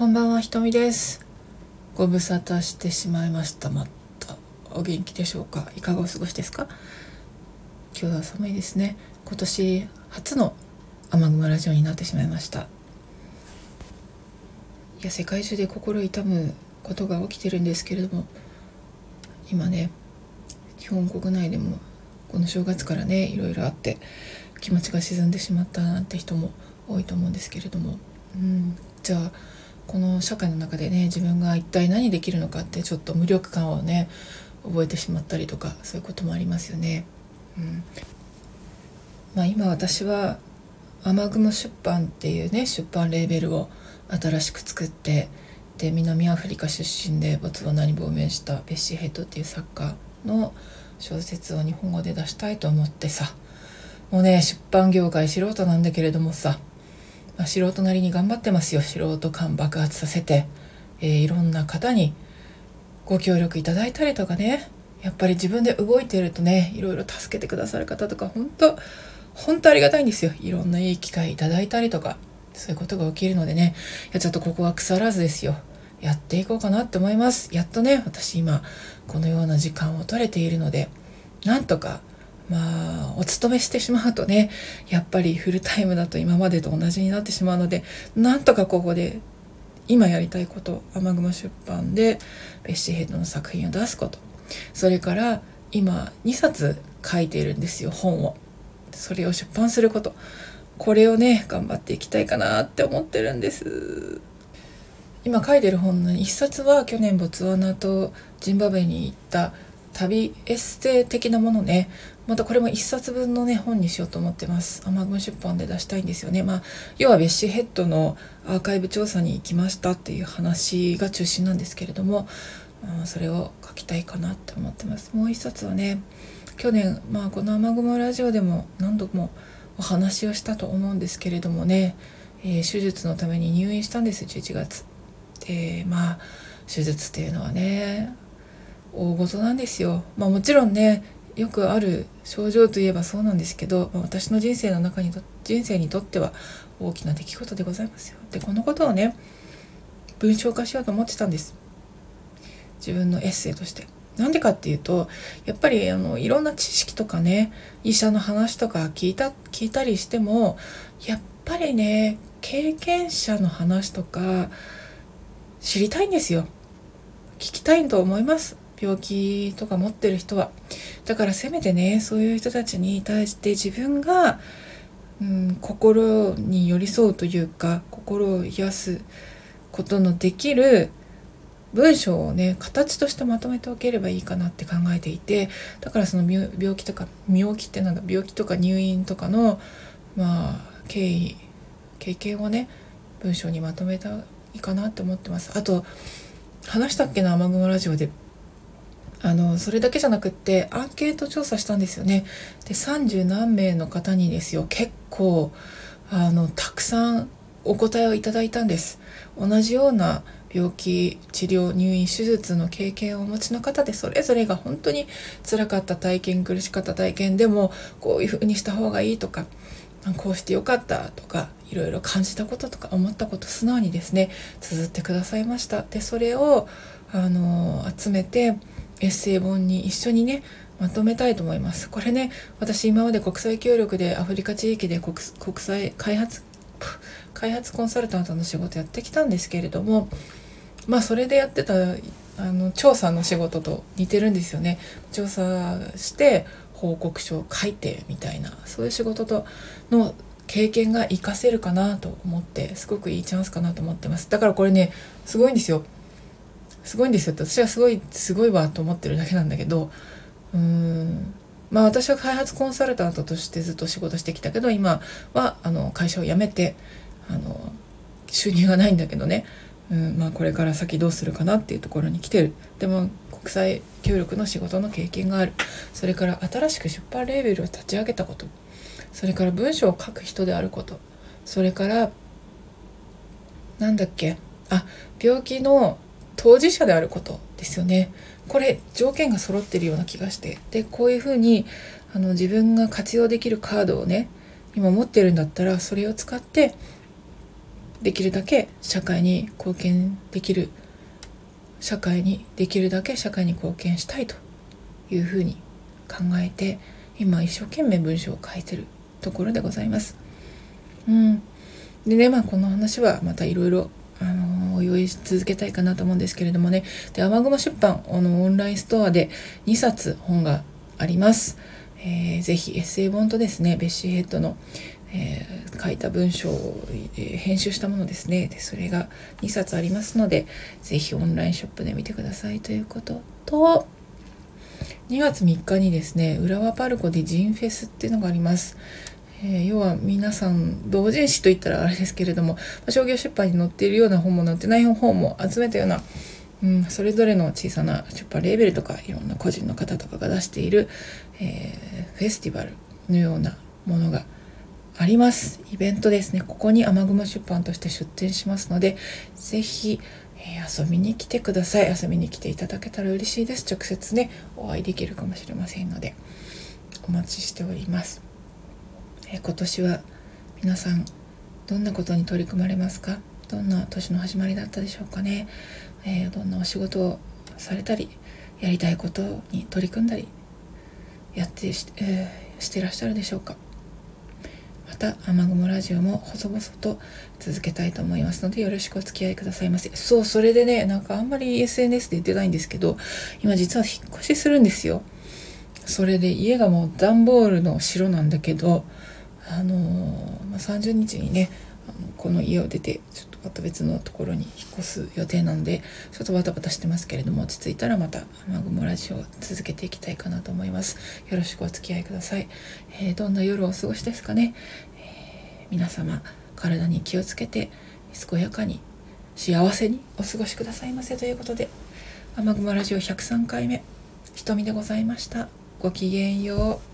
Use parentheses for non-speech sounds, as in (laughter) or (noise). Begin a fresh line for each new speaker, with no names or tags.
こんばんはひとみです。ご無沙汰してしまいました。またお元気でしょうか？いかがお過ごしですか？今日は寒いですね。今年初の雨雲ラジオになってしまいました。いや世界中で心痛むことが起きてるんですけれども今ね日本国内でもこの正月からねいろいろあって気持ちが沈んでしまったなんて人も多いと思うんですけれども、うん、じゃあこの社会の中でね自分が一体何できるのかってちょっと無力感をね覚えてしまったりとかそういうこともありますよね。うんまあ、今私は雨雲出版っていうね出版レーベルを新しく作ってで南アフリカ出身でボツワナに亡命したベッシー・ヘッドっていう作家の小説を日本語で出したいと思ってさもうね出版業界素人なんだけれどもさまあ、素人なりに頑張ってますよ。素人感爆発させて、えー、いろんな方にご協力いただいたりとかね。やっぱり自分で動いてるとねいろいろ助けてくださる方とか本当本当ありがたいんですよ。いろんないい機会いただいたりとかそういうことが起きるのでね。いやちょっとここは腐らずですよ。やっていこうかなって思います。やっとね私今このような時間を取れているのでなんとかまあお勤めしてしまうとねやっぱりフルタイムだと今までと同じになってしまうのでなんとかここで今やりたいこと雨雲出版でベッシーヘッドの作品を出すこと。それから今2冊書いているんですよ本を。それを出版すること。これをね頑張っていきたいかなって思ってるんです。今書いてる本の1冊は去年ボツワナとジンバブエに行った旅エッセイ的なものねまたこれも1冊分のね本にしようと思ってます。雨雲出版で出したいんですよね。まあ要はベッシーヘッドのアーカイブ調査に行きましたっていう話が中心なんですけれども、まあ、それを書きたいかなって思ってます。もう1冊はね去年まあこの雨雲ラジオでも何度もお話をしたと思うんですけれどもね、えー、手術のために入院したんです11月。でまあ手術っていうのはね大事なんですよ。まあ、もちろんねよくある症状といえばそうなんですけど、まあ、私の人生の中にと人生にとっては大きな出来事でございますよ。でこのことをね文章化しようと思ってたんです。自分のエッセイとして。なんでかっていうとやっぱりあのいろんな知識とかね医者の話とか聞いた聞いたりしてもやっぱりね経験者の話とか知りたいんですよ。聞きたいと思います。病気とか持ってる人は。だからせめてねそういう人たちに対して自分が、うん、心に寄り添うというか心を癒すことのできる文章をね形としてまとめておければいいかなって考えていてだからその病気とか病気ってなんだ病気とか入院とかのまあ経緯経験をね文章にまとめたいいかなって思ってます。あと話したっけな雨雲ラジオで。あのそれだけじゃなくってアンケート調査したんですよね。で30何名の方にですよ結構あのたくさんお答えをいただいたんです。同じような病気治療入院手術の経験をお持ちの方でそれぞれが本当につらかった体験苦しかった体験でもこういうふうにした方がいいとかこうしてよかったとかいろいろ感じたこととか思ったこと素直にですね綴ってくださいました。でそれをあの集めてエッセイ本に一緒にねまとめたいと思います。これね私今まで国際協力でアフリカ地域で国際開発 (sighs) 開発コンサルタントの仕事やってきたんですけれどもまあそれでやってたあの調査の仕事と似てるんですよね。調査して報告書を書いてみたいなそういう仕事との経験が活かせるかなと思ってすごくいいチャンスかなと思ってます。だからこれねすごいんですよ。すごいんですよって私はすごいすごいわと思ってるだけなんだけどうーん。まあ私は開発コンサルタントとしてずっと仕事してきたけど今はあの会社を辞めてあの収入がないんだけどね、うんまあ、これから先どうするかなっていうところに来てる。でも国際協力の仕事の経験がある。それから新しく出版レーベルを立ち上げたこと。それから文章を書く人であること。それからなんだっけ。あ病気の当事者であることですよね。これ条件が揃ってるような気がして。でこういうふうにあの自分が活用できるカードをね今持ってるんだったらそれを使ってできるだけ社会に貢献できる社会にできるだけ社会に貢献したいというふうに考えて今一生懸命文章を書いてるところでございます。うん、でねまあこの話はまたいろいろあの用意し続けたいかなと思うんですけれどもねで雨雲出版あのオンラインストアで2冊本があります。えー、ぜひエッセイ本とですねベッシーヘッドの、えー、書いた文章を、えー、編集したものですねでそれが2冊ありますのでぜひオンラインショップで見てくださいということと2月3日にですね浦和パルコでジンフェスっていうのがあります。えー、要は皆さん同人誌といったらあれですけれども、ま、商業出版に載っているような本も載ってない本も集めたようなうん、それぞれの小さな出版レーベルとかいろんな個人の方とかが出している、えー、フェスティバルのようなものがあります。イベントですね。ここに雨雲出版として出展しますので是非、えー、遊びに来てください。遊びに来ていただけたら嬉しいです。直接ねお会いできるかもしれませんのでお待ちしております、え、今年は皆さんどんなことに取り組まれますか？どんな年の始まりだったでしょうかね？えー、どんなお仕事をされたりやりたいことに取り組んだりやってし,、えー、してらっしゃるでしょうか？また雨雲ラジオも細々と続けたいと思いますのでよろしくお付き合いくださいませ。そうそれでねなんかあんまり SNS で言ってないんですけど今実は引っ越しするんですよ。それで家がもう段ボールの城なんだけどあの、まあ、30日にねこの家を出てちょっとまた別のところに引っ越す予定なのでちょっとバタバタしてますけれども落ち着いたらまた雨雲ラジオを続けていきたいかなと思います。よろしくお付き合いください、えー、どんな夜をお過ごしですかね、えー、皆様体に気をつけて健やかに幸せにお過ごしくださいませ。ということで雨雲ラジオ103回目瞳でございました。ごきげんよう。